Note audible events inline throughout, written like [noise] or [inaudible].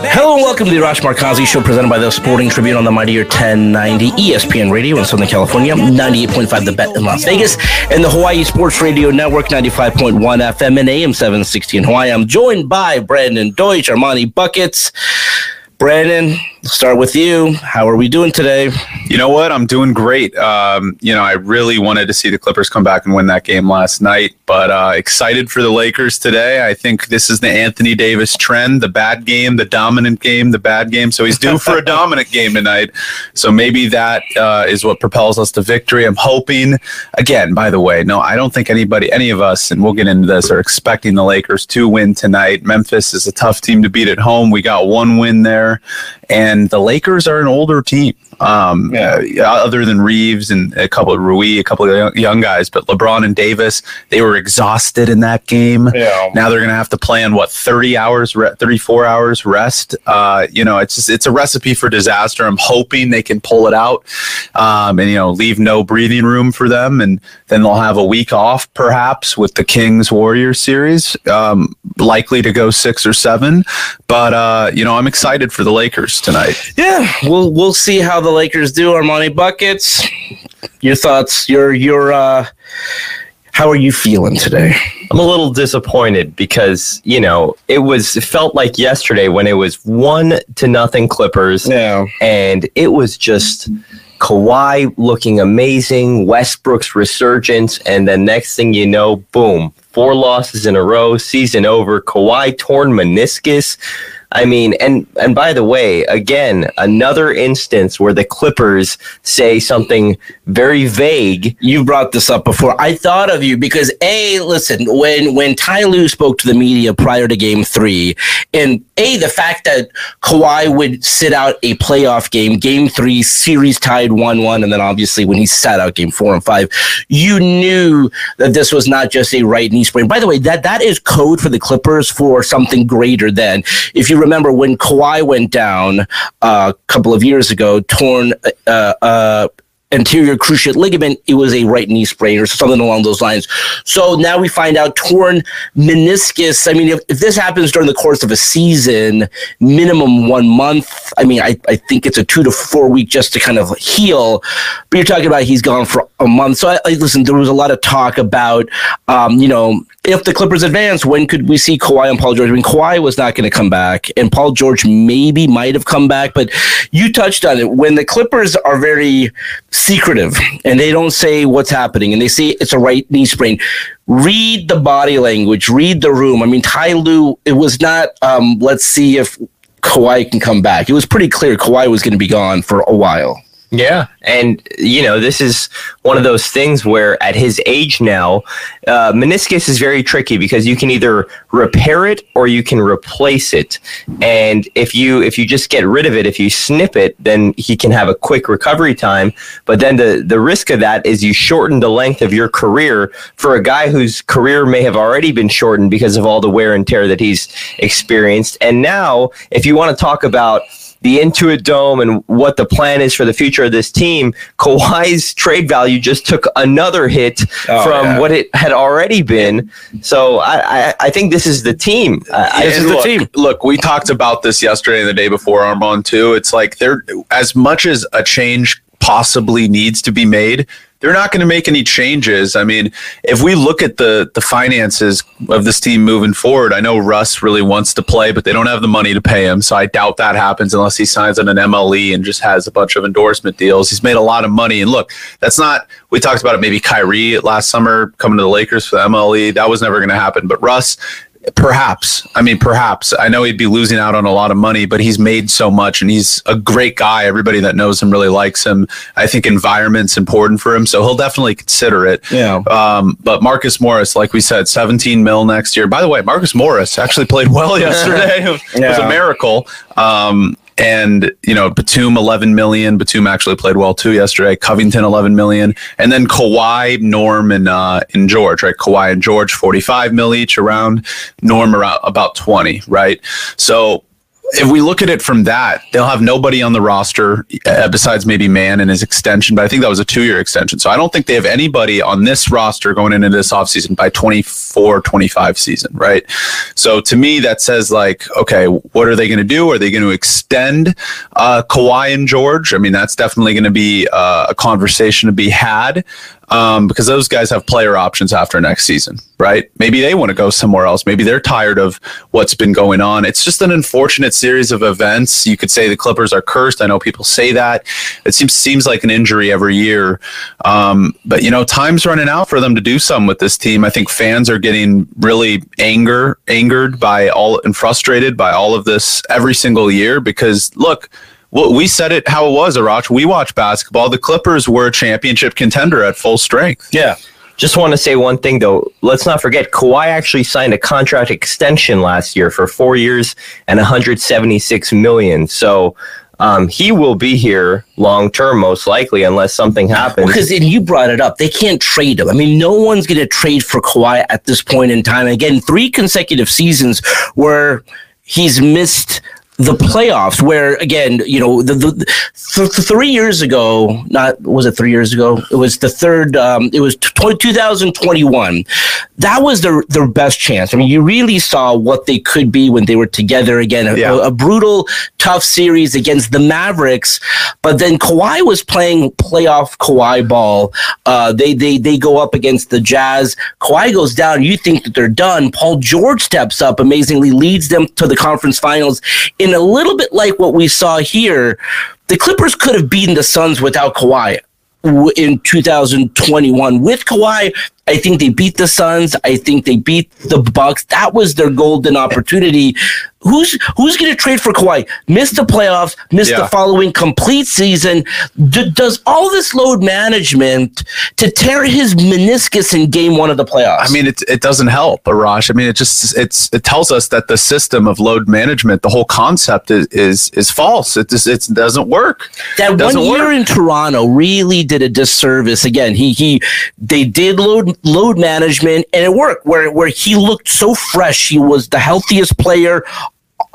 Hello and welcome to the Arash Markazi Show presented by the Sporting Tribune on the Mighty 1090 ESPN Radio in Southern California, 98.5 The Bet in Las Vegas, and the Hawaii Sports Radio Network, 95.1 FM and AM 760 in Hawaii. I'm joined by Brandon Deutsch, Armani Buckets. Brandon, start with you. How are we doing today? You know what? I'm doing great. Um, you know, I really wanted to see the Clippers come back and win that game last night, but uh, excited for the Lakers today. I think this is the Anthony Davis trend the bad game, the dominant game, the bad game. So he's due for a [laughs] dominant game tonight. So maybe that uh, is what propels us to victory. I'm hoping, again, by the way, no, I don't think anybody, any of us, and we'll get into this, are expecting the Lakers to win tonight. Memphis is a tough team to beat at home. We got one win there, and the Lakers are an older team. Um, uh, other than Reaves and a couple of Rui, a couple of young, guys, but LeBron and Davis, they were exhausted in that game. Yeah. Now they're going to have to play on what 30 hours, re- 34 hours rest. Uh, you know, it's just, it's a recipe for disaster. I'm hoping they can pull it out, um, and you know, leave no breathing room for them, and then they'll have a week off, perhaps, with the Kings Warriors series, um, likely to go six or seven. But uh, you know, I'm excited for the Lakers tonight. Yeah, we'll we'll see how the Lakers do. Armani Buckets, your thoughts? Your your uh, how are you feeling today? I'm a little disappointed because you know it was it felt like yesterday when it was one to nothing Clippers, Yeah. and it was just Kawhi looking amazing, Westbrook's resurgence, and then next thing you know, boom, four losses in a row, season over. Kawhi torn meniscus. I mean, and and by the way, again, another instance where the Clippers say something very vague. You brought this up before. I thought of you because a listen when when Ty Lue spoke to the media prior to Game Three, and a the fact that Kawhi would sit out a playoff game, Game Three series tied one one, and then obviously when he sat out Game Four and Five, you knew that this was not just a right knee sprain. By the way, that that is code for the Clippers for something greater than if you remember when Kawhi went down uh, a couple of years ago, torn. Uh, uh, anterior cruciate ligament, it was a right knee sprain or something along those lines. So now we find out torn meniscus. I mean, if, if this happens during the course of a season, minimum one month, I mean, I, I think it's a two to four week just to kind of heal. But you're talking about he's gone for a month. So I, I listen, there was a lot of talk about, um, you know, if the Clippers advance, when could we see Kawhi and Paul George? I mean, Kawhi was not going to come back, and Paul George maybe might have come back, but you touched on it. When the Clippers are very secretive and they don't say what's happening, and they say it's a right knee sprain, read the body language, read the room. I mean, Ty Lue, it was not, um, let's see if Kawhi can come back. It was pretty clear Kawhi was going to be gone for a while. Yeah. And, you know, this is one of those things where at his age now, uh, meniscus is very tricky because you can either repair it or you can replace it. And if you if you just get rid of it, if you snip it, then he can have a quick recovery time. But then the, the risk of that is you shorten the length of your career for a guy whose career may have already been shortened because of all the wear and tear that he's experienced. And now, if you want to talk about the Intuit Dome and what the plan is for the future of this team, Kawhi's trade value just took another hit Oh, from yeah. what it had already been. So I, I, I think this is the team. I, And look, Look, we talked about this yesterday and the day before, Armand, too. It's like there, as much as a change possibly needs to be made, they're not going to make any changes. I mean, if we look at the the finances of this team moving forward, I know Russ really wants to play, but they don't have the money to pay him. So I doubt that happens unless he signs on an MLE and just has a bunch of endorsement deals. He's made a lot of money, and look, that's not. We talked about it. Maybe Kyrie last summer coming to the Lakers for the MLE. That was never going to happen. But Russ, Perhaps. I mean, perhaps. I know he'd be losing out on a lot of money, but he's made so much and he's a great guy. Everybody that knows him really likes him. I think environment's important for him, so he'll definitely consider it. Yeah. Um, but Marcus Morris, like we said, 17 mil next year. By the way, Marcus Morris actually played well [laughs] yesterday. [laughs] it was a miracle. Um, and you know Batum 11 million. Batum actually played well too yesterday. Covington 11 million, and then Kawhi, Norm, and uh, and George. Right, Kawhi and George 45 mil each around. Norm around about 20. Right, so. If we look at it from that, they'll have nobody on the roster uh, besides maybe Mann and his extension, but I think that was a two year extension. So I don't think they have anybody on this roster going into this offseason by 24 25 season, right? So to me, that says like, okay, what are they going to do? Are they going to extend uh, Kawhi and George? I mean, that's definitely going to be uh, a conversation to be had um, because those guys have player options after next season, right? Maybe they want to go somewhere else. Maybe they're tired of what's been going on. It's just an unfortunate series of events. You could say the Clippers are cursed. I know people say that. It seems seems like an injury every year, um, but you know, time's running out for them to do something with this team. I think fans are getting really anger angered by all and frustrated by all of this every single year because look. Well, we said it how it was, Arash. We watch basketball. The Clippers were a championship contender at full strength. Yeah. Just want to say one thing though. Let's not forget Kawhi actually signed a contract extension last year for four years and 176 million. So um, he will be here long term, most likely, unless something happens. Because and you brought it up, they can't trade him. I mean, no one's going to trade for Kawhi at this point in time. Again, three consecutive seasons where he's missed the playoffs. Where again, you know, the, the th- th- three years ago, not was it three years ago? It was the third. Um, it was t- 2021. That was their their best chance. I mean, you really saw what they could be when they were together again. A, Yeah. a brutal, tough series against the Mavericks, but then Kawhi was playing playoff Kawhi ball. Uh, they they they go up against the Jazz. Kawhi goes down. You think that they're done. Paul George steps up, amazingly leads them to the conference finals. In a little bit like what we saw here, the Clippers could have beaten the Suns without Kawhi in 2021 with Kawhi. I think they beat the Suns. I think they beat the Bucks. That was their golden opportunity. Who's who's going to trade for Kawhi? Miss the playoffs, miss Yeah. the following complete season. D- does all this load management to tear his meniscus in game one of the playoffs? I mean, it, it doesn't help, Arash. I mean, it just it's it tells us that the system of load management, the whole concept is is, is false. It just it doesn't work. that one doesn't year work. in Toronto really did a disservice. Again, he he they did load load management and it worked where where he looked so fresh. He was the healthiest player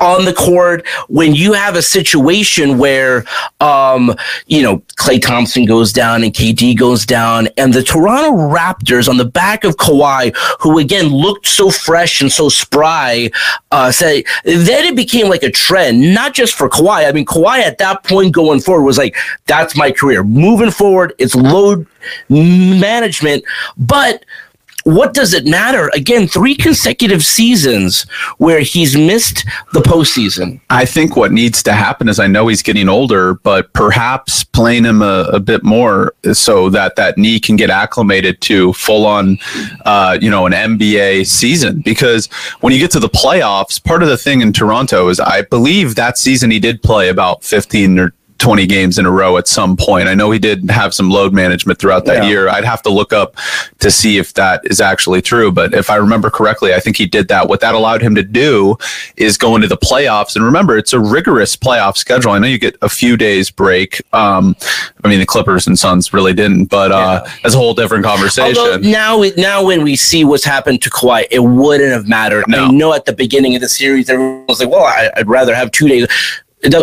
on the court when you have a situation where um you know Klay Thompson goes down and KD goes down and the Toronto Raptors on the back of Kawhi who again looked so fresh and so spry uh say then it became like a trend not just for Kawhi. I mean Kawhi at that point going forward was like that's my career. Moving forward it's load management. But what does it matter? Again, three consecutive seasons where he's missed the postseason. I think what needs to happen is I know he's getting older, but perhaps playing him a, a bit more so that that knee can get acclimated to full on, uh, you know, an NBA season. Because when you get to the playoffs, part of the thing in Toronto is I believe that season he did play about 15 or 20 games in a row at some point. I know he did have some load management throughout that Yeah. year. I'd have to look up to see if that is actually true. But if I remember correctly, I think he did that. What that allowed him to do is go into the playoffs. And remember, it's a rigorous playoff schedule. I know you get a few days break. Um, I mean, the Clippers and Suns really didn't, but uh, that's a whole different conversation. Although now, now when we see what's happened to Kawhi, it wouldn't have mattered. No. I know at the beginning of the series, everyone was like, "Well, I, I'd rather have two days."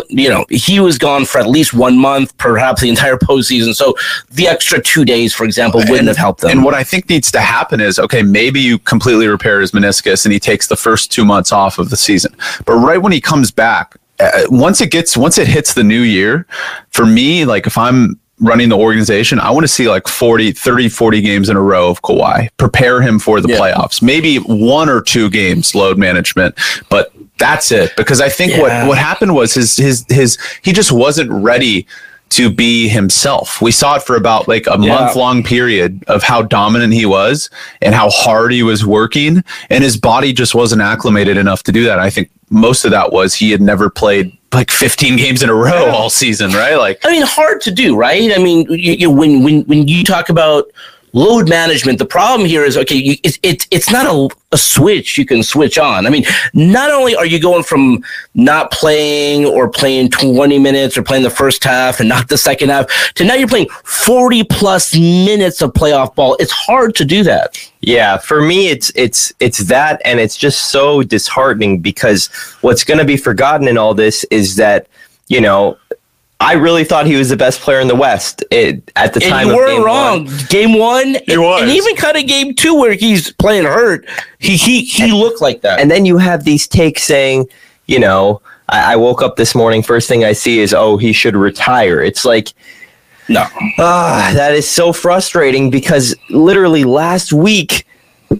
You know, he was gone for at least one month, perhaps the entire postseason. So the extra two days, for example, wouldn't have helped them. And what I think needs to happen is okay, maybe you completely repair his meniscus and he takes the first two months off of the season. But right when he comes back, uh, once it gets, once it hits the new year, for me, like if I'm running the organization, I want to see like 40, 30, 40 games in a row of Kawhi. Prepare him for the Yeah. playoffs. Maybe one or two games load management, but that's it. Because I think Yeah. what what happened was his his his he just wasn't ready to be himself. We saw it for about like a Yeah. month long period of how dominant he was and how hard he was working and his body just wasn't acclimated enough to do that. I think most of that was he had never played like 15 games in a row all season, right? Like I mean, hard to do, right? I mean, you, you, when when when you talk about load management, the problem here is okay. You, it's it's it's not a, a switch you can switch on. I mean, not only are you going from not playing or playing twenty minutes or playing the first half and not the second half to now you're playing forty plus minutes of playoff ball. It's hard to do that. Yeah, for me it's it's it's that and it's just so disheartening because what's going to be forgotten in all this is that, you know, I really thought he was the best player in the West it, at the And time you of were game wrong. one. Game one, He was. and even kind of game two where he's playing hurt. He he he looked like that. And then you have these takes saying, you know, I, I woke up this morning, first thing I see is, oh, he should retire. It's like, no, ah, that is so frustrating because literally last week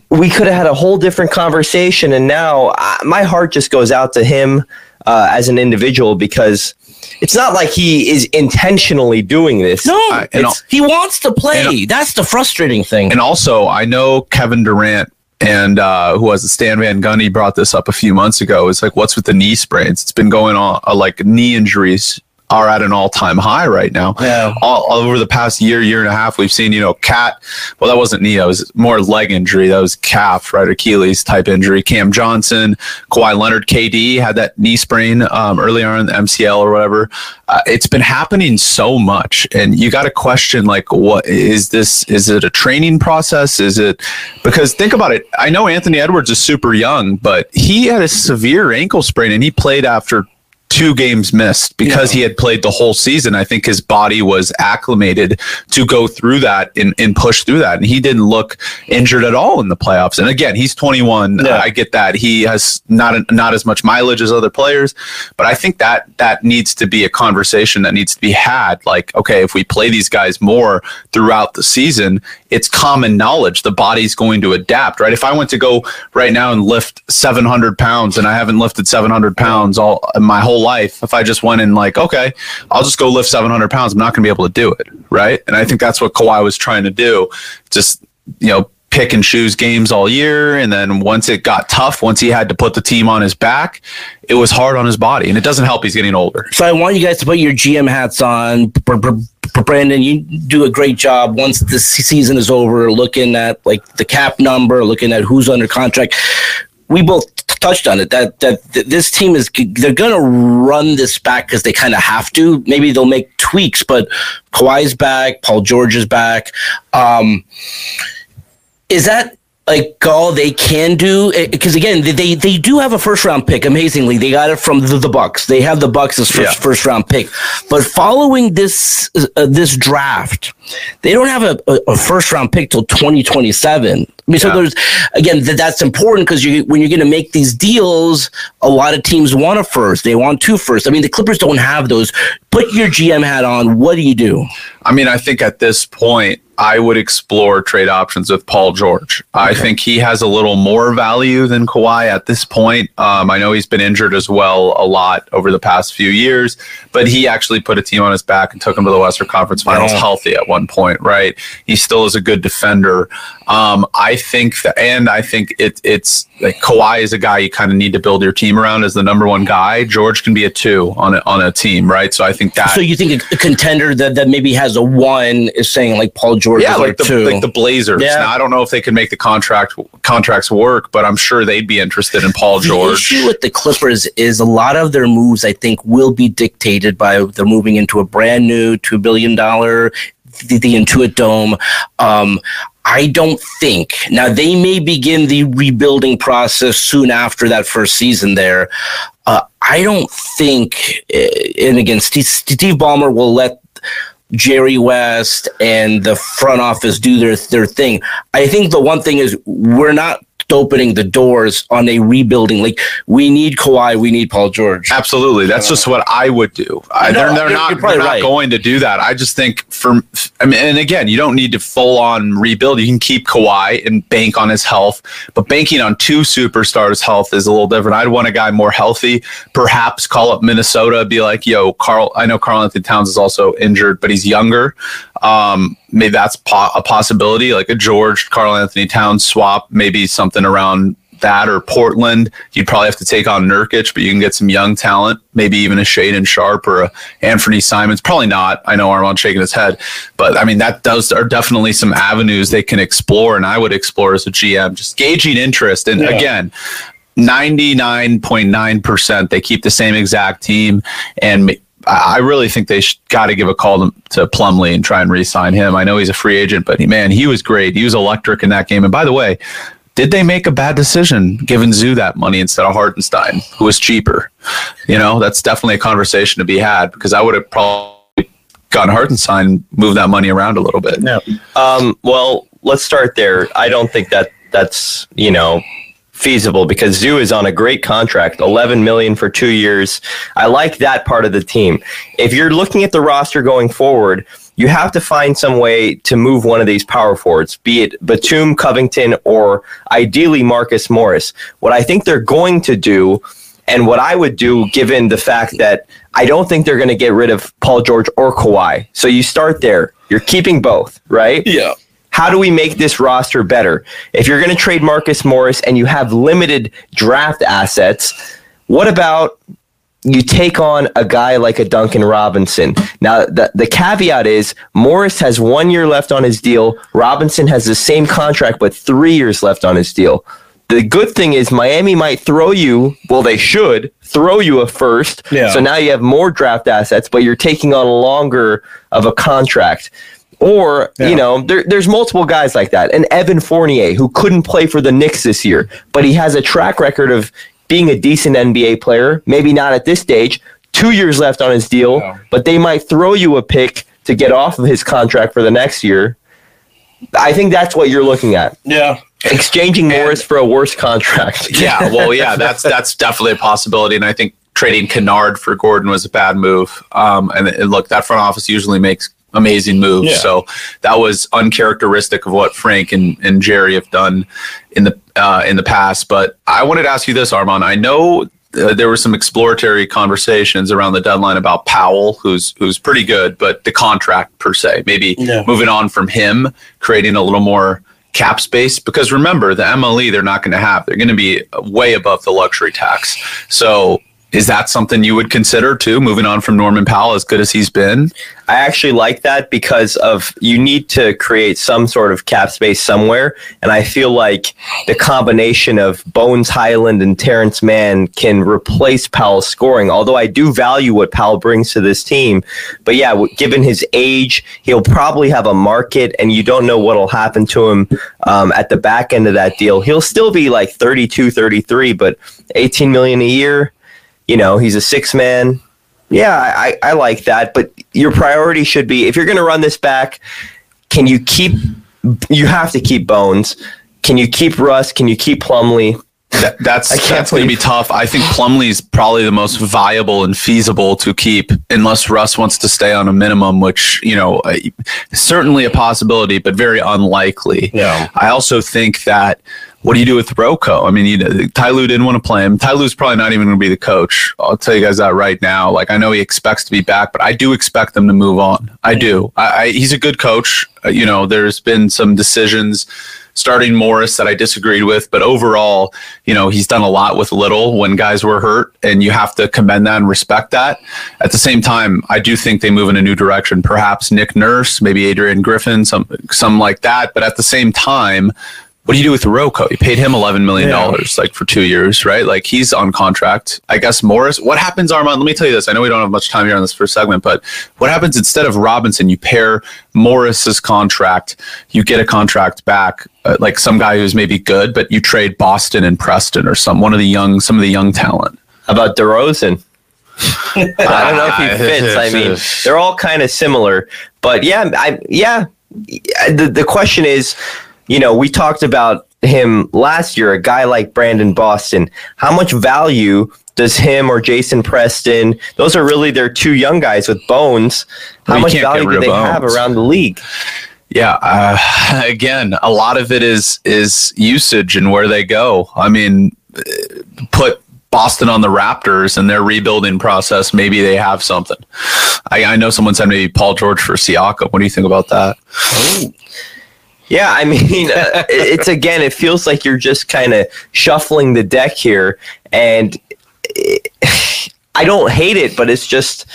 we could have had a whole different conversation, and now uh, my heart just goes out to him uh, as an individual because it's not like he is intentionally doing this. No, I- it's- he wants to play. and- That's the frustrating thing. And also, I know Kevin Durant and uh, who was it, Stan Van Gundy brought this up a few months ago. It's like, what's with the knee sprains? It's been going on, uh, like knee injuries are at an all time high right now. Yeah. All, all over the past year, year and a half, we've seen, you know, KAT. Well, that wasn't knee. That was more leg injury. That was calf, right? Achilles type injury. Cam Johnson, Kawhi Leonard, KD had that knee sprain um, earlier on in the MCL or whatever. Uh, it's been happening so much, and you got to question like, what is this? Is it a training process? Is it because think about it? I know Anthony Edwards is super young, but he had a severe ankle sprain, and he played after two games missed because he had played the whole season. I think his body was acclimated to go through that and, and push through that. And he didn't look injured at all in the playoffs. And again, he's 21. Yeah. I get that. He has not not as much mileage as other players, but I think that that needs to be a conversation that needs to be had. Like, okay, if we play these guys more throughout the season, it's common knowledge the body's going to adapt, right? If I went to go right now and lift 700 pounds and I haven't lifted 700 pounds all my whole life, if I just went and like, okay, I'll just go lift 700 pounds, I'm not going to be able to do it, right? And I think that's what Kawhi was trying to do. Just, you know, pick and choose games all year. And then once it got tough, once he had to put the team on his back, it was hard on his body. And it doesn't help he's getting older. So I want you guys to put your GM hats on. Br- br- br- Brandon, you do a great job once the season is over, looking at like the cap number, looking at who's under contract. We both touched on it that that th- this team is they're going to run this back because they kind of have to. Maybe they'll make tweaks, but Kawhi's back, Paul George is back. Um, is that like all they can do? Because again, they- they do have a first round pick. Amazingly, they got it from the, the Bucks. They have the Bucks as first Yeah. first round pick. But following this uh, this draft, they don't have a, a, a first round pick till twenty twenty seven. I mean, so there's again th- that's important because you when you're going to make these deals, a lot of teams want a first. They want two first. I mean, the Clippers don't have those. Put your GM hat on. What do you do? I mean, I think at this point, I would explore trade options with Paul George. I think he has a little more value than Kawhi at this point. Um, I know he's been injured as well a lot over the past few years, but he actually put a team on his back and took him to the Western Conference Finals Yeah. healthy at one point, right? He still is a good defender. Um, I think that, and I think it, it's like Kawhi is a guy you kind of need to build your team around as the number one guy. George can be a two on a, on a team, right? So I think that. So you think a, contender that, that maybe has a one is saying like Paul George yeah, like the two. like the Blazers. Yeah. Now, I don't know if they can make the contract contracts work, but I'm sure they'd be interested in Paul George. The issue with the Clippers is a lot of their moves, I think, will be dictated by they're moving into a brand new two billion dollar the, the Intuit Dome. Um, I don't think now they may begin the rebuilding process soon after that first season there. Uh, I don't think, uh, and again, Steve, Steve Ballmer will let Jerry West and the front office do their their thing. I think the one thing is we're not opening the doors on a rebuilding. Like we need Kawhi, we need Paul George. Absolutely, that's just what I would do. I, No, they're they're not, they're not right. going to do that. I just think for I mean, and again, you don't need to full on rebuild. You can keep Kawhi and bank on his health, but banking on two superstars' health is a little different. I'd want a guy more healthy. Perhaps call up Minnesota, be like, "Yo, Karl." I know Karl-Anthony Towns is also injured, but he's younger. Um, maybe that's po- a possibility, like a George Karl-Anthony Towns swap, maybe something around that or Portland. You'd probably have to take on Nurkic, but you can get some young talent, maybe even a Shaedon Sharpe or a Anthony Simons. Probably not. I know Armand shaking his head, but I mean that does are definitely some avenues they can explore, and I would explore as a GM, just gauging interest. And again. 99.9% they keep the same exact team and I I really think they got to give a call to, to Plumlee and try and re-sign him. I know he's a free agent, but he, man, he was great. He was electric in that game. And by the way, did they make a bad decision giving Zu that money instead of Hartenstein, who was cheaper? You know, that's definitely a conversation to be had because I would have probably gotten Hartenstein, moved that money around a little bit. Um, well, let's start there. I don't think that that's you know feasible because Zu is on a great contract, 11 million for 2 years. I like that part of the team. If you're looking at the roster going forward, you have to find some way to move one of these power forwards, be it Batum, Covington, or ideally Marcus Morris. What I think they're going to do, and what I would do, given the fact that I don't think they're going to get rid of Paul George or Kawhi. So you start there. You're keeping both, right? Yeah. How do we make this roster better? If you're going to trade Marcus Morris and you have limited draft assets, what about you take on a guy like a Duncan Robinson? Now, the, the caveat is Morris has one year left on his deal. Robinson has the same contract, but three years left on his deal. The good thing is Miami might throw you, well, they should throw you a first. Yeah. So now you have more draft assets, but you're taking on longer of a contract. Or, you know, there, there's multiple guys like that. And Evan Fournier, who couldn't play for the Knicks this year, but he has a track record of being a decent NBA player. Maybe not at this stage. Two years left on his deal, but they might throw you a pick to get off of his contract for the next year. I think that's what you're looking at. Yeah. Exchanging Morris for a worse contract. yeah, well, yeah, [laughs] that's that's definitely a possibility, and I think trading Kennard for Gordon was a bad move. Um, and, and look, that front office usually makes amazing move. Yeah. so that was uncharacteristic of what Frank and, and Jerry have done in the uh, in the past. But I wanted to ask you this, Armand. I know. Uh, there were some exploratory conversations around the deadline about Powell, who's who's pretty good, but the contract per se, maybe Yeah. moving on from him, creating a little more cap space because remember the MLE they're not going to have they're going to be way above the luxury tax. So is that something you would consider too moving on from Norman Powell as good as he's been? I actually like that because of you need to create some sort of cap space somewhere, and I feel like the combination of Bones Hyland and Terrence Mann can replace Powell's scoring. Although I do value what Powell brings to this team, but yeah, given his age, he'll probably have a market, and you don't know what'll happen to him um, at the back end of that deal. He'll still be like 32, 33, but 18 million a year. You know, he's a six man. Yeah, I, I I like that. But your priority should be if you're going to run this back, can you keep? You have to keep Bones. Can you keep Russ? Can you keep Plumlee? That, that's I can't that's going to be tough. I think Plumlee's probably the most viable and feasible to keep, unless Russ wants to stay on a minimum, which you know, uh, certainly a possibility, but very unlikely. Yeah. I also think that what do you do with RoCo? I mean, you know, didn't want to play him. Ty Lue's probably not even going to be the coach. I'll tell you guys that right now. Like, I know he expects to be back, but I do expect them to move on. I do. I, I, he's a good coach. Uh, you know, there's been some decisions starting Morris that I disagreed with, but overall, you know, he's done a lot with little when guys were hurt, and you have to commend that and respect that. At the same time, I do think they move in a new direction. Perhaps Nick Nurse, maybe Adrian Griffin, some some like that. But at the same time, what do you do with RoCo? You paid him eleven million dollars, like for two years, right? Like he's on contract. I guess Morris. What happens, Armand? Let me tell you this. I know we don't have much time here on this first segment, but what happens instead of Robinson? You pair Morris's contract. You get a contract back, uh, like some guy who's maybe good, but you trade Boston and Preston or some one of the young, some of the young talent. How about DeRozan? [laughs] I don't know if he fits. I mean, they're all kind of similar, but yeah, I yeah. The the question is, you know, we talked about him last year, a guy like Brandon Boston, how much value does him or Jason Preston, those are really their two young guys with bones, how you much value do they of have around the league? Yeah, uh, [laughs] again, a lot of it is is usage and where they go. I mean, uh, put Boston on the Raptors and their rebuilding process. Maybe they have something. I, I know someone said maybe Paul George for Siakam. What do you think about that? Yeah, I mean, [laughs] uh, it's again, it feels like you're just kind of shuffling the deck here, and it, [sighs] I don't hate it, but it's just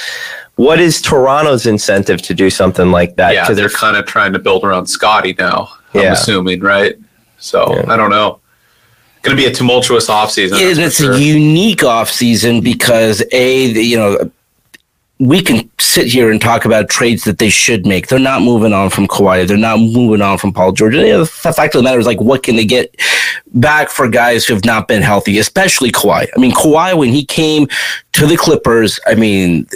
what is Toronto's incentive to do something like that? yeah, to they're their kind of trying to build around Scottie now. I'm Yeah. assuming, right? So Yeah. I don't know. Going to be a tumultuous offseason. Yeah, that's for it's sure. a unique off season because a the, you know we can sit here and talk about trades that they should make. They're not moving on from Kawhi. They're not moving on from Paul George. The fact of the matter is, like, what can they get back for guys who have not been healthy, especially Kawhi? I mean, Kawhi when he came to the Clippers, I mean,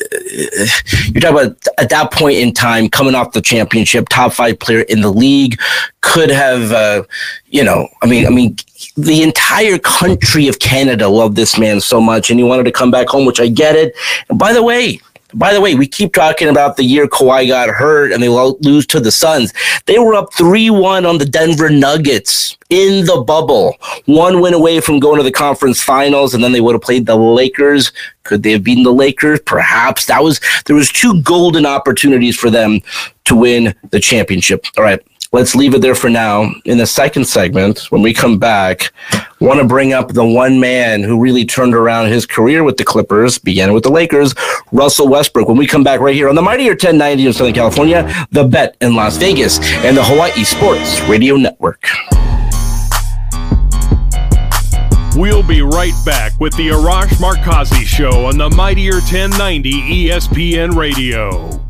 you're talking about at that point in time, coming off the championship, top five player in the league, could have, uh, you know, I mean, I mean, the entire country of Canada loved this man so much, and he wanted to come back home, which I get it. And by the way. By the way, we keep talking about the year Kawhi got hurt and they lo- lose to the Suns. They were up 3 1 on the Denver Nuggets in the bubble. One win away from going to the conference finals, and then they would have played the Lakers. Could they have beaten the Lakers? Perhaps. That was there was two golden opportunities for them to win the championship. All right. Let's leave it there for now. In the second segment, when we come back, want to bring up the one man who really turned around his career with the Clippers, began with the Lakers, Russell Westbrook. When we come back right here on the Mighty 1090 of Southern California, the Bet in Las Vegas, and the Hawaii Sports Radio Network. We'll be right back with the Arash Markazi Show on the Mighty 1090 ESPN Radio.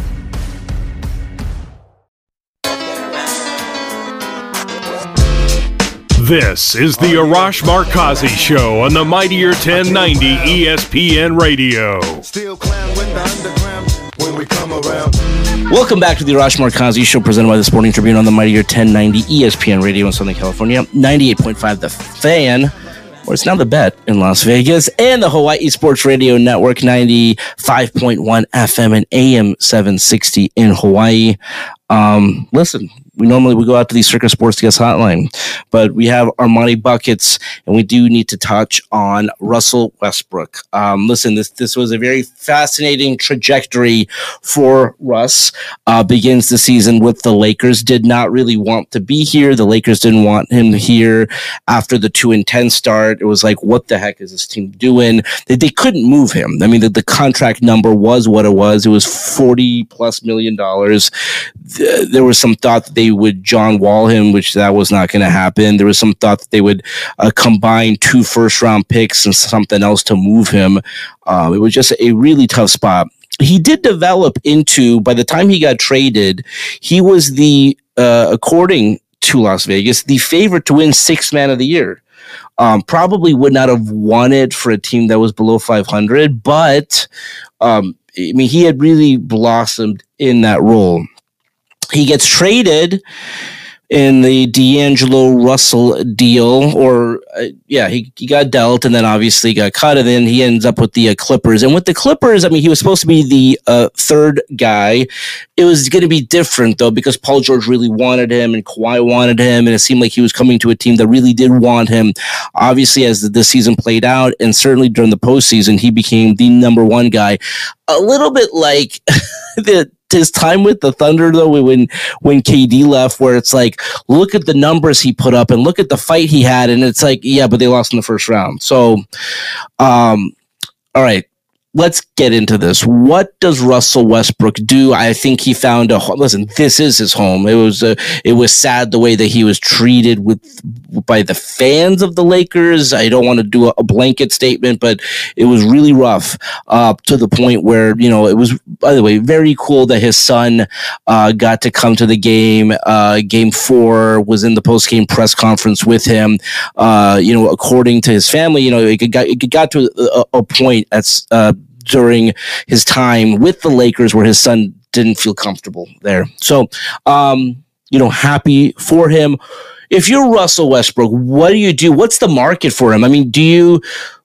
This is the Arash Markazi Show on the Mighty 1090 ESPN Radio. Still with the underground when we come around. Welcome back to the Arash Markazi Show, presented by the Sporting Tribune on the Mighty 1090 ESPN Radio in Southern California, 98.5 The Fan, or it's now the Bet in Las Vegas, and the Hawaii Sports Radio Network, 95.1 FM and AM 760 in Hawaii. Um, listen, we normally we go out to the Circa Sports Guest Hotline, but we have money buckets, and we do need to touch on Russell Westbrook. Um, listen, this this was a very fascinating trajectory for Russ. Uh, begins the season with the Lakers. Did not really want to be here. The Lakers didn't want him here after the two and ten start. It was like, what the heck is this team doing? They, they couldn't move him. I mean, the, the contract number was what it was. It was forty plus million dollars th- there was some thought that they would John Wall him, which that was not going to happen. There was some thought that they would uh, combine two first round picks and something else to move him. Uh, it was just a really tough spot. He did develop into, by the time he got traded, he was the, uh, according to Las Vegas, the favorite to win six man of the year. Um, probably would not have won it for a team that was below 500, but um, I mean, he had really blossomed in that role he gets traded in the D'Angelo Russell deal, or uh, yeah, he, he got dealt and then obviously got cut, and then he ends up with the uh, Clippers. And with the Clippers, I mean, he was supposed to be the uh, third guy. It was going to be different though because Paul George really wanted him and Kawhi wanted him, and it seemed like he was coming to a team that really did want him. Obviously, as the, the season played out, and certainly during the postseason, he became the number one guy. A little bit like [laughs] the his time with the Thunder though when when KD left where it's like look at the numbers he put up and look at the fight he had and it's like yeah but they lost in the first round. So um all right let's get into this. What does Russell Westbrook do? I think he found a home. Listen, this is his home. It was uh, it was sad the way that he was treated with by the fans of the Lakers. I don't want to do a, a blanket statement, but it was really rough uh, to the point where you know it was. By the way, very cool that his son uh, got to come to the game. Uh, game four was in the post game press conference with him. Uh, you know, according to his family, you know, it got it got to a, a point that's uh, during his time with the Lakers where his son didn't feel comfortable there. So, um, you know, happy for him. If you're Russell Westbrook, what do you do? What's the market for him? I mean, do you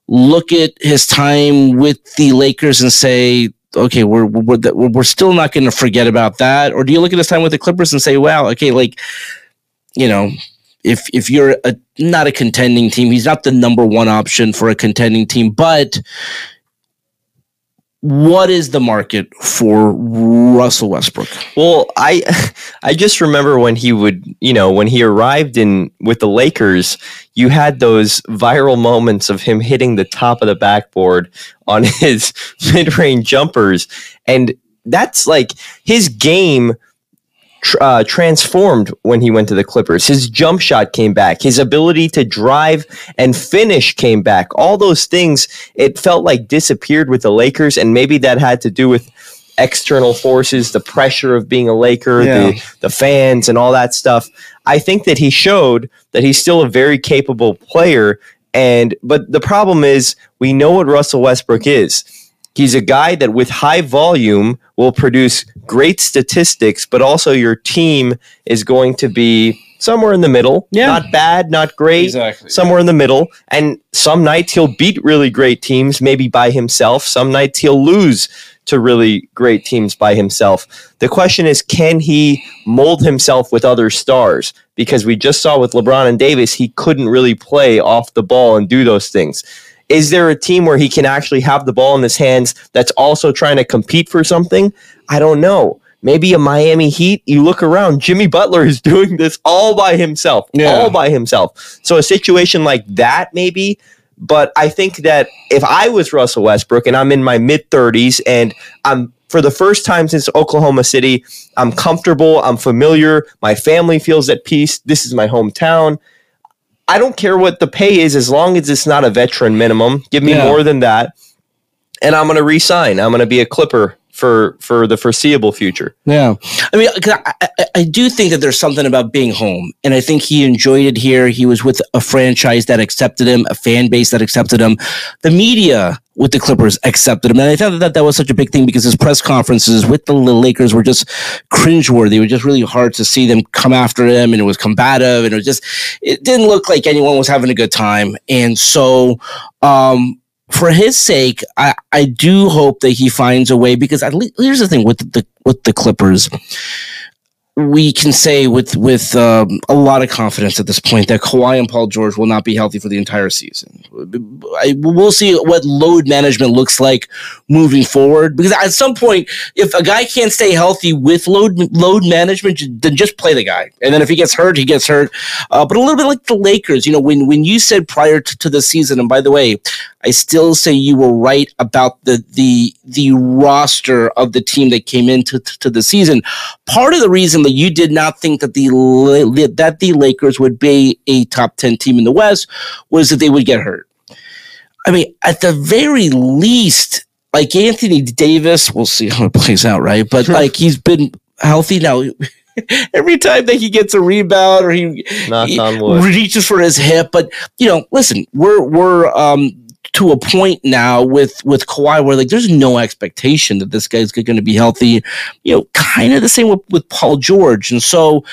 look at his time with the Lakers and say, okay, we're we're we're still not going to forget about that, or do you look at his time with the Clippers and say, wow, okay, like, you know, if if you're a not a contending team, he's not the number one option for a contending team, but what is the market for Russell Westbrook? Well, I [laughs] I just remember when he would, you know, when he arrived in with the Lakers, you had those viral moments of him hitting the top of the backboard on [laughs] his mid-range jumpers and that's like his game uh, transformed when he went to the Clippers. His jump shot came back. His ability to drive and finish came back. All those things, it felt like disappeared with the Lakers, and maybe that had to do with external forces, the pressure of being a Laker, yeah. the, the fans, and all that stuff. I think that he showed that he's still a very capable player. And but the problem is, we know what Russell Westbrook is He's a guy that with high volume will produce great statistics, but also your team is going to be somewhere in the middle. Yeah. Not bad, not great. Exactly. Somewhere in the middle. And some nights he'll beat really great teams, maybe by himself. Some nights he'll lose to really great teams by himself. The question is, can he mold himself with other stars? Because we just saw with LeBron and Davis, he couldn't really play off the ball and do those things. Is there a team where he can actually have the ball in his hands that's also trying to compete for something? I don't know. Maybe a Miami Heat, you look around, Jimmy Butler is [laughs] doing this all by himself, yeah. all by himself. So a situation like that, maybe. But I think that if I was Russell Westbrook and I'm in my mid 30s and I'm for the first time since Oklahoma City, I'm comfortable, I'm familiar, my family feels at peace, this is my hometown. I don't care what the pay is as long as it's not a veteran minimum. Give me yeah. more than that, and I'm going to resign. I'm going to be a Clipper for for the foreseeable future. Yeah, I mean, I, I, I, do think that there's something about being home, and I think he enjoyed it here. He was with a franchise that accepted him, a fan base that accepted him. The media with the Clippers accepted him, and I thought that that was such a big thing because his press conferences with the Lakers were just cringeworthy. It was just really hard to see them come after him, and it was combative, and it was just it didn't look like anyone was having a good time, and so. um for his sake, I, I do hope that he finds a way because at least here's the thing with the with the Clippers we can say with with um, a lot of confidence at this point that Kawhi and Paul George will not be healthy for the entire season. I, we'll see what load management looks like moving forward. Because at some point, if a guy can't stay healthy with load load management, then just play the guy. And then if he gets hurt, he gets hurt. Uh, but a little bit like the Lakers, you know, when when you said prior to, to the season, and by the way, I still say you were right about the the the roster of the team that came into to the season. Part of the reason that you did not think that the that the Lakers would be a top ten team in the West was that they would get hurt. I mean, at the very least, like Anthony Davis, we'll see how it plays out, right? But like he's been healthy now. [laughs] Every time that he gets a rebound or he, he reaches for his hip, but you know, listen, we're we're um to a point now with with Kawhi where like there's no expectation that this guy's going to be healthy. You know, kind of the same with, with Paul George, and so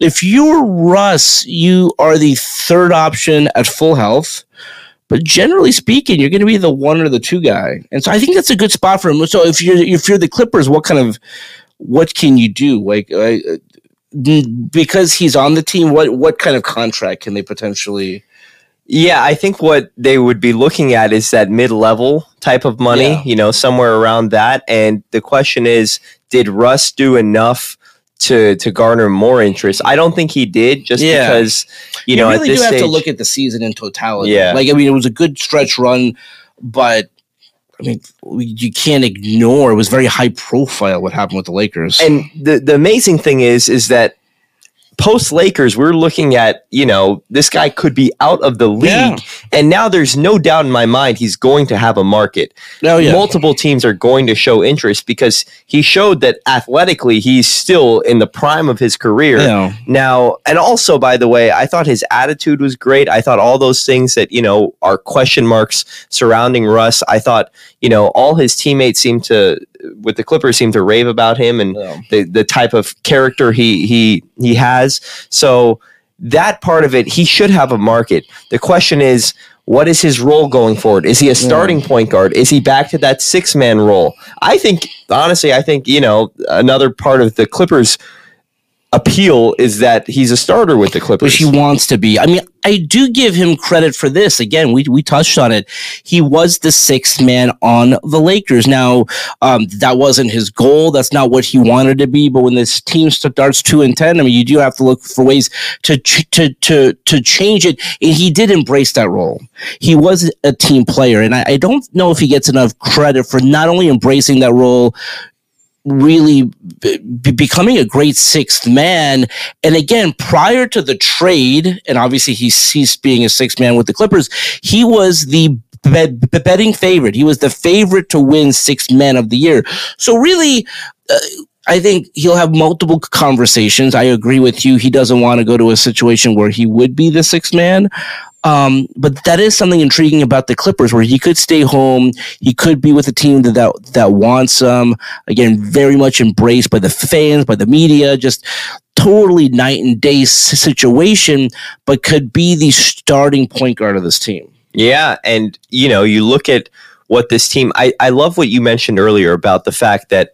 if you're Russ, you are the third option at full health. But generally speaking, you're going to be the one or the two guy, and so I think that's a good spot for him. So if you're if you're the Clippers, what kind of what can you do? Like, uh, because he's on the team, what what kind of contract can they potentially? Yeah, I think what they would be looking at is that mid level type of money, yeah. you know, somewhere around that. And the question is, did Russ do enough to to garner more interest? I don't think he did, just yeah. because you, know. you know really do have stage, to look at the season in totality. Yeah, like I mean, it was a good stretch run, but I mean, you can't ignore. It was very high profile what happened with the Lakers. And the the amazing thing is, is that post Lakers, we're looking at, you know, this guy could be out of the league. Yeah. And now there's no doubt in my mind he's going to have a market. Oh, yeah. Multiple teams are going to show interest because he showed that athletically he's still in the prime of his career. Yeah. Now, and also, by the way, I thought his attitude was great. I thought all those things that, you know, are question marks surrounding Russ, I thought, you know, all his teammates seem to, with the Clippers, seem to rave about him and Yeah. the, the type of character he, he, he has. So that part of it, he should have a market. The question is, what is his role going forward? Is he a starting point guard? Is he back to that six man role? I think, honestly, I think, you know, another part of the Clippers appeal is that he's a starter with the Clippers. which he wants to be. I mean, I do give him credit for this. Again, we we touched on it. He was the sixth man on the Lakers. Now, um, that wasn't his goal. That's not what he wanted to be. But when this team starts two and ten, I mean, you do have to look for ways to to to to change it. And he did embrace that role. He was a team player, and I, I don't know if he gets enough credit for not only embracing that role really be- becoming a great sixth man. And again, prior to the trade, and obviously he ceased being a sixth man with the Clippers, he was the bet- betting favorite. He was the favorite to win sixth man of the year. So really, uh, I think he'll have multiple conversations. I agree with you. He doesn't want to go to a situation where he would be the sixth man. Um, but that is something intriguing about the Clippers, where he could stay home. He could be with a team that that, that wants him. Again, very much embraced by the fans, by the media. Just totally night and day situation, but could be the starting point guard of this team. Yeah, and you know, you look at what this team. I I love what you mentioned earlier about the fact that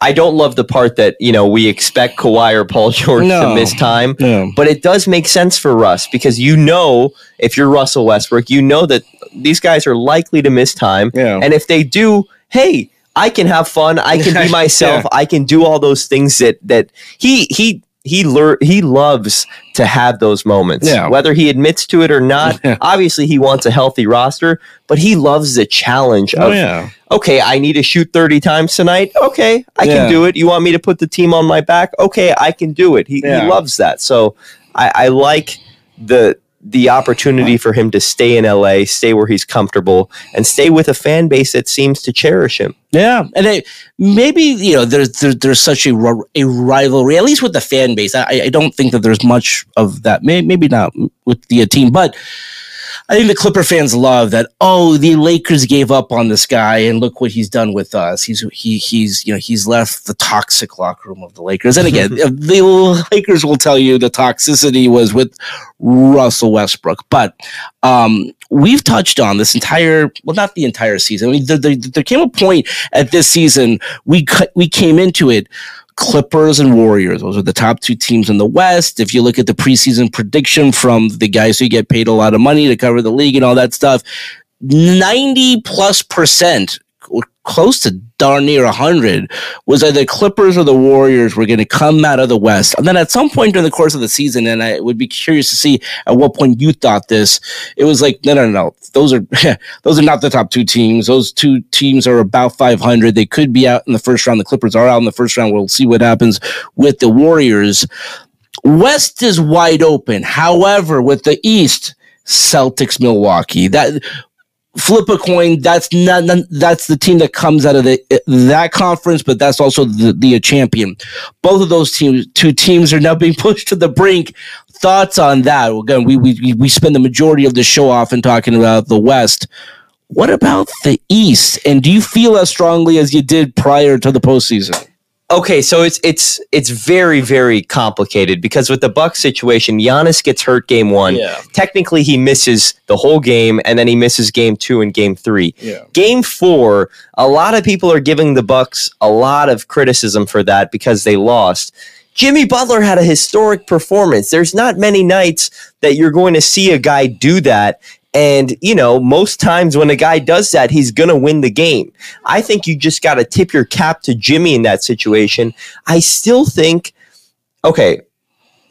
I don't love the part that you know we expect Kawhi or Paul George to miss time, Yeah. but it does make sense for Russ because you know if you're Russell Westbrook, you know that these guys are likely to miss time, Yeah. and if they do, hey. I can have fun. I can be [laughs] myself. Yeah. I can do all those things that that he he he lear- he loves to have those moments. Yeah. Whether he admits to it or not, [laughs] obviously he wants a healthy roster, but he loves the challenge Oh yeah, okay, I need to shoot 30 times tonight. Okay, I Yeah. can do it. You want me to put the team on my back? Okay, I can do it. He, Yeah. he loves that. So I, I like the the opportunity for him to stay in LA, stay where he's comfortable, and stay with a fan base that seems to cherish him. yeah, and maybe you know there's there's, there's such a a rivalry, at least with the fan base. I, I don't think that there's much of that. May, maybe not with the team, but I think the Clipper fans love that. Oh, the Lakers gave up on this guy, and look what he's done with us. He's he he's you know he's left the toxic locker room of the Lakers. And again, [laughs] the Lakers will tell you the toxicity was with Russell Westbrook. But um, we've touched on this entire well, not the entire season. I mean, there, there, there came a point at this season we cu- we came into it. Clippers and Warriors. Those are the top two teams in the West. If you look at the preseason prediction from the guys who get paid a lot of money to cover the league and all that stuff, 90 plus percent, close to darn near 100, was either Clippers or the Warriors were going to come out of the West. And then at some point during the course of the season, and I would be curious to see at what point you thought this, it was like, no, no, no, those are [laughs] those are not the top two teams. Those two teams are about 500. They could be out in the first round. The Clippers are out in the first round. We'll see what happens with the Warriors. West is wide open. However, with the East, Celtics, Milwaukee, that flip a coin. That's not, that's the team that comes out of the that conference, but that's also the, the champion. Both of those teams, two teams, are now being [laughs] pushed to the brink. Thoughts on that? Again, we we we spend the majority of the show often talking about the West. What about the East? And do you feel as strongly as you did prior to the postseason? Okay, so it's it's it's very very complicated because with the Bucks situation, Giannis gets hurt game one. Yeah. Technically, he misses the whole game, and then he misses game two and game three. Yeah. Game four, a lot of people are giving the Bucks a lot of criticism for that because they lost. Jimmy Butler had a historic performance. There's not many nights that you're going to see a guy do that. And, you know, most times when a guy does that, he's going to win the game. I think you just got to tip your cap to Jimmy in that situation. I still think, okay,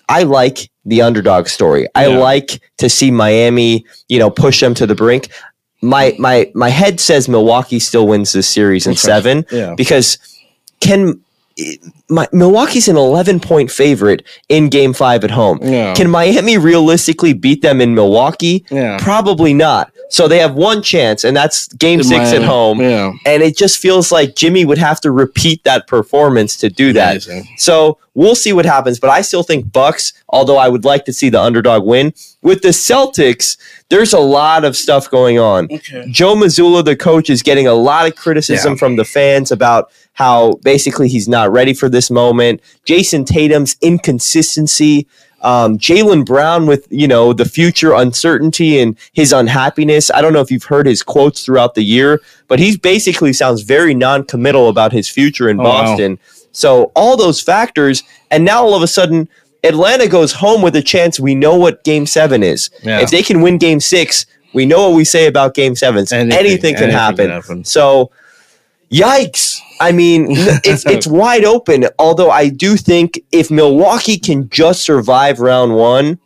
I like the underdog story. I Yeah. like to see Miami, you know, push them to the brink. my my my head says Milwaukee still wins this series in seven Yeah. because can my Milwaukee's an 11 point favorite in game 5 at home. Can Miami realistically beat them in Milwaukee? Yeah. Probably not. So they have one chance and that's game 6 at home. Yeah. And it just feels like Jimmy would have to repeat that performance to do that. Amazing. So we'll see what happens, but I still think Bucks, although I would like to see the underdog win. With the Celtics, there's a lot of stuff going on. Okay. Joe Mazzulla, the coach, is getting a lot of criticism Yeah. from the fans about how basically he's not ready for this moment. Jayson Tatum's inconsistency. Um, Jaylen Brown with you know the future uncertainty and his unhappiness. I don't know if you've heard his quotes throughout the year, but he basically sounds very non-committal about his future in Oh, wow. Boston. So all those factors, and now all of a sudden, Atlanta goes home with a chance. We know what Game Seven is. Yeah. If they can win Game Six, we know what we say about Game Sevens. Anything, Anything- can anything happen. can happen. So, yikes! I mean, [laughs] it's it's wide open. Although I do think if Milwaukee can just survive round one,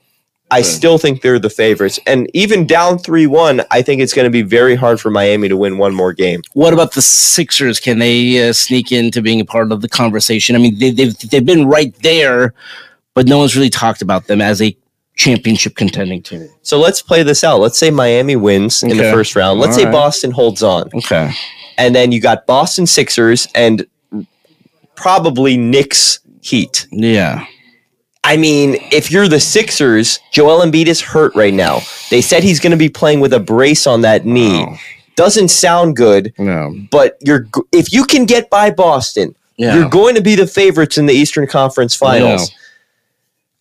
I still think they're the favorites. And even down three one, I think it's going to be very hard for Miami to win one more game. What about the Sixers? Can they uh, sneak into being a part of the conversation? I mean, they, they've they've been right there, but no one's really talked about them as a championship contending team. So let's play this out. Let's say Miami wins in the first round. Let's All say right. Boston holds on. Okay. And then you got Boston Sixers and probably Knicks Heat. Yeah. I mean, if you're the Sixers, Joel Embiid is hurt right now. They said he's going to be playing with a brace on that knee. Wow. Doesn't sound good, No. but you're if you can get by Boston, Yeah. you're going to be the favorites in the Eastern Conference Finals.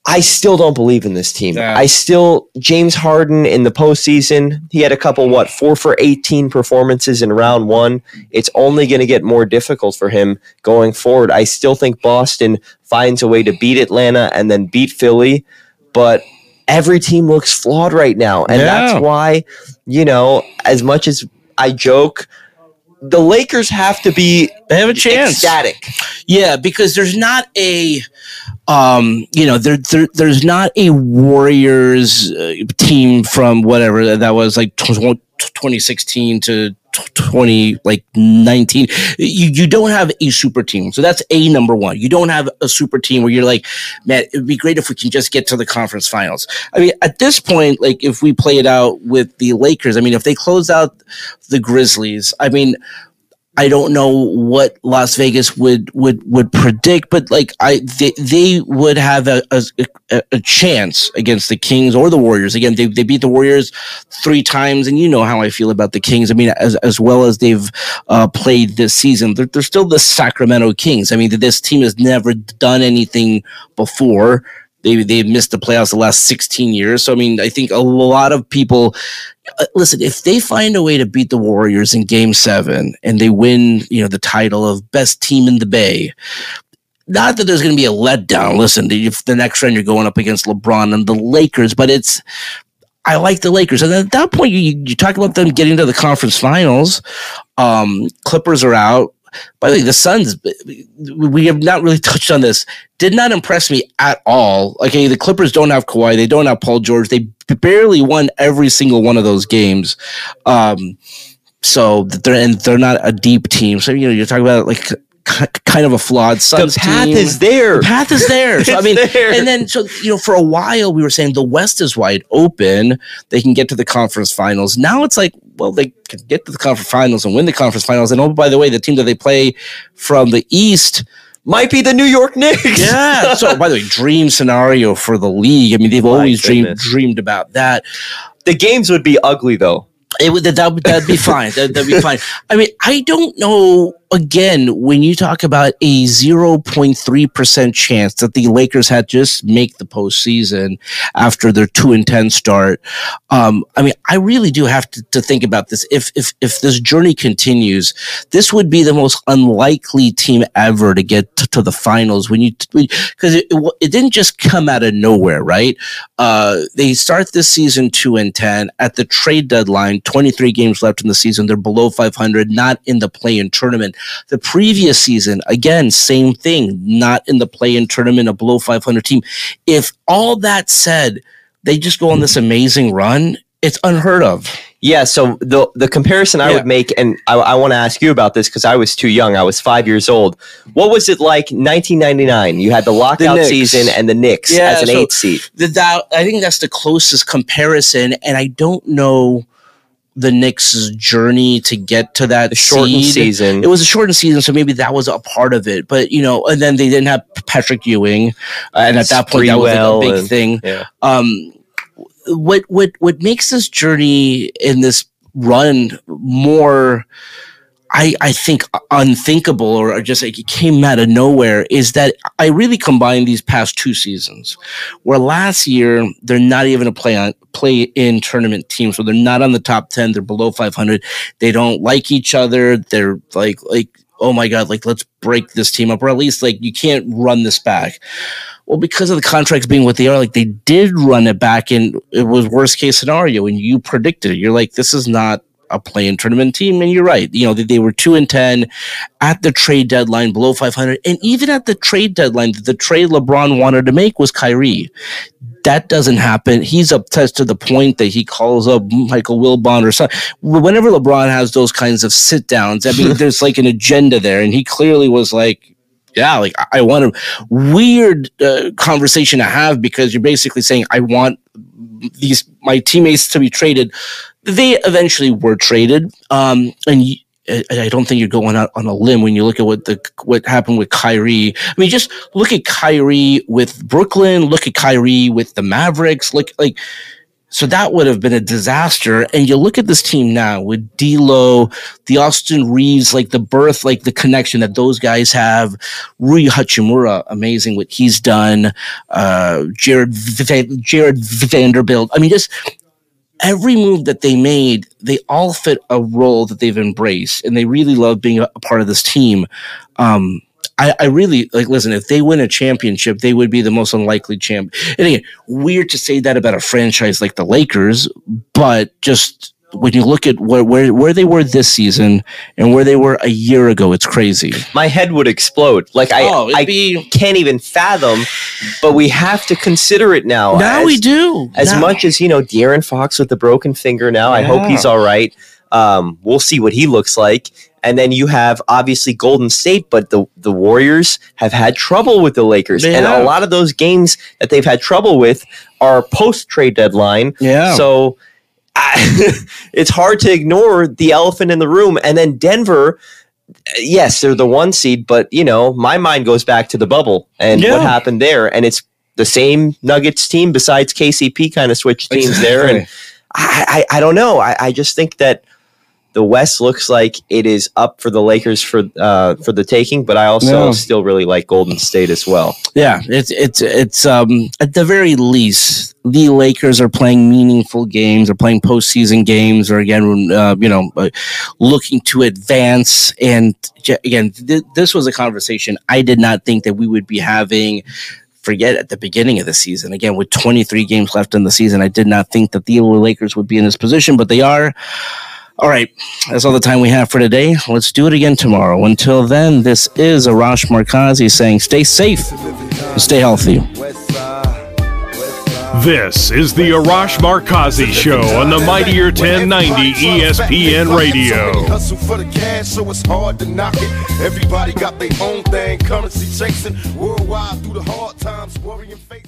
I still don't believe in this team. Yeah. I still James Harden in the postseason. He had a couple what four for eighteen performances in round one. It's only going to get more difficult for him going forward. I still think Boston finds a way to beat Atlanta and then beat Philly, but every team looks flawed right now, and Yeah. that's why you know as much as I joke. The Lakers have to be They have a chance. ecstatic. Yeah, because there's not a, um, you know, there, there there's not a Warriors uh, team from whatever that was like tw- 2016 to 20 like 19 you you don't have a super team. So that's a number one. You don't have a super team where you're like man it would be great if we can just get to the conference finals. I mean at this point like if we play it out with the lakers i mean if they close out the grizzlies i mean I don't know what Las Vegas would would would predict, but like I they, they would have a, a a- chance against the Kings or the Warriors. Again, they they beat the Warriors three times, and you know how I feel about the Kings. I mean, as as well as they've uh, played this season, they're, they're still the Sacramento Kings. I mean, this team has never done anything before. They they've missed the playoffs the last 16 years. So I mean, I think a lot of people uh, listen, if they find a way to beat the Warriors in game seven and they win, you know, the title of best team in the Bay, not that there's going to be a letdown. Listen, if the next round you're going up against LeBron and the Lakers, but it's, I like the Lakers. And at that point, you, you talk about them getting to the conference finals. Um, Clippers are out. By the way, the Suns, we have not really touched on this, did not impress me at all. Okay, the Clippers don't have Kawhi, they don't have Paul George. They barely won every single one of those games. Um, so they're and they're not a deep team. So you know, you're talking about like kind of a flawed The path team. is there. The path is there. [laughs] So I mean, there. and then so you know, for a while we were saying the West is wide open. They can get to the conference finals. Now it's like, well, they can get to the conference finals and win the conference finals. And oh, by the way, the team that they play from the East. Might be the New York Knicks. Yeah. [laughs] So, by the way, dream scenario for the league. I mean, they've My always dreamed dreamed about that. the games would be ugly though. It would that would that'd be [laughs] fine. That, that'd be fine. I mean, I don't know. Again, when you talk about a zero point three percent chance that the Lakers had just make the postseason after their two and ten start, um, I mean, I really do have to, to think about this. If if if this journey continues, this would be the most unlikely team ever to get to, to the finals. When you because it, it it didn't just come out of nowhere, right? Uh, they start this season two and ten at the trade deadline. Twenty three games left in the season. They're below five hundred, not in the play-in tournament. The previous season, again, same thing, not in the play-in tournament, a below five hundred team. If all that said, they just go on this amazing run. it's unheard of. Yeah, so the the comparison I Yeah. would make, and I, I want to ask you about this because I was too young. I was five years old. What was it like 1999? You had the lockout Knicks. season and the Knicks Yeah, as an so- eight seed. That, that I think that's the closest comparison, and I don't know the Knicks' journey to get to that shortened seed. season. It was a shortened season, so maybe that was a part of it. But you know, and then they didn't have Patrick Ewing, uh, and at that point, that was like a big and- thing. yeah. Um, what what what makes this journey in this run more I, I think unthinkable or just like it came out of nowhere is that I really combined these past two seasons where last year they're not even a play on play in tournament team so they're not on the top 10 they're below 500 they don't like each other they're like like oh my god like let's break this team up or at least like you can't run this back well, because of the contracts being what they are, like they did run it back, and it was worst case scenario, and you predicted it. You're like, this is not a play-in tournament team, and you're right. You know, they, they were two and ten at the trade deadline, below 500, and even at the trade deadline, the trade LeBron wanted to make was Kyrie. That doesn't happen. He's obsessed to the point that he calls up Michael Wilbon or something. Whenever LeBron has those kinds of sit downs, I mean, [laughs] there's like an agenda there, and he clearly was like, yeah, like I- I want a weird uh, conversation to have because you're basically saying I want these my teammates to be traded. They eventually were traded, um, and. I don't think you're going out on a limb when you look at what the what happened with Kyrie. I mean, just look at Kyrie with Brooklyn. Look at Kyrie with the Mavericks. Look like so that would have been a disaster. And you look at this team now with D'Lo, the Austin Reaves, like the birth, like the connection that those guys have. Rui Hachimura, amazing what he's done. Uh, Jarred V- Jarred Vanderbilt. I mean, just every move that they made, they all fit a role that they've embraced, and they really love being a, a part of this team. Um, I, I really like. Listen, if they win a championship, they would be the most unlikely champ. And again, weird to say that about a franchise like the Lakers, but just when you look at where where, where they were this season and where they were a year ago, it's crazy. My head would explode. Like I, Oh, I be- can't even fathom, but we have to consider it now. Now as- we do. As Now- much as you know, De'Aaron Fox with the broken finger. Now I hope he's all right. Um, we'll see what he looks like. And then you have obviously Golden State, but the the Warriors have had trouble with the Lakers, They and a lot of those games that they've had trouble with are post trade deadline. Yeah. So I, [laughs] it's hard to ignore the elephant in the room. And then Denver, yes, they're the one seed, but you know, my mind goes back to the bubble and Yeah. what happened there. And it's the same Nuggets team besides KCP kind of switched teams there. And I, I, I don't know. I, I just think that the West looks like it is up for the Lakers for uh, for the taking, but I also Yeah. still really like Golden State as well. Yeah, it's it's it's um at the very least the Lakers are playing meaningful games, are playing postseason games, or again, uh, you know, uh, looking to advance. And again, th- this was a conversation I did not think that we would be having. Forget at the beginning of the season. Again, with 23 games left in the season, I did not think that the Lakers would be in this position, but they are. All right, that's all the time we have for today. Let's do it again tomorrow. Until then, this is Arash Markazi saying stay safe and stay healthy. This is the Arash Markazi Show on the Mighty 1090 ESPN Radio. Hustle for the cash, so it's hard to knock it. Everybody got their own thing, currency chasing worldwide through the hard times, worrying faces.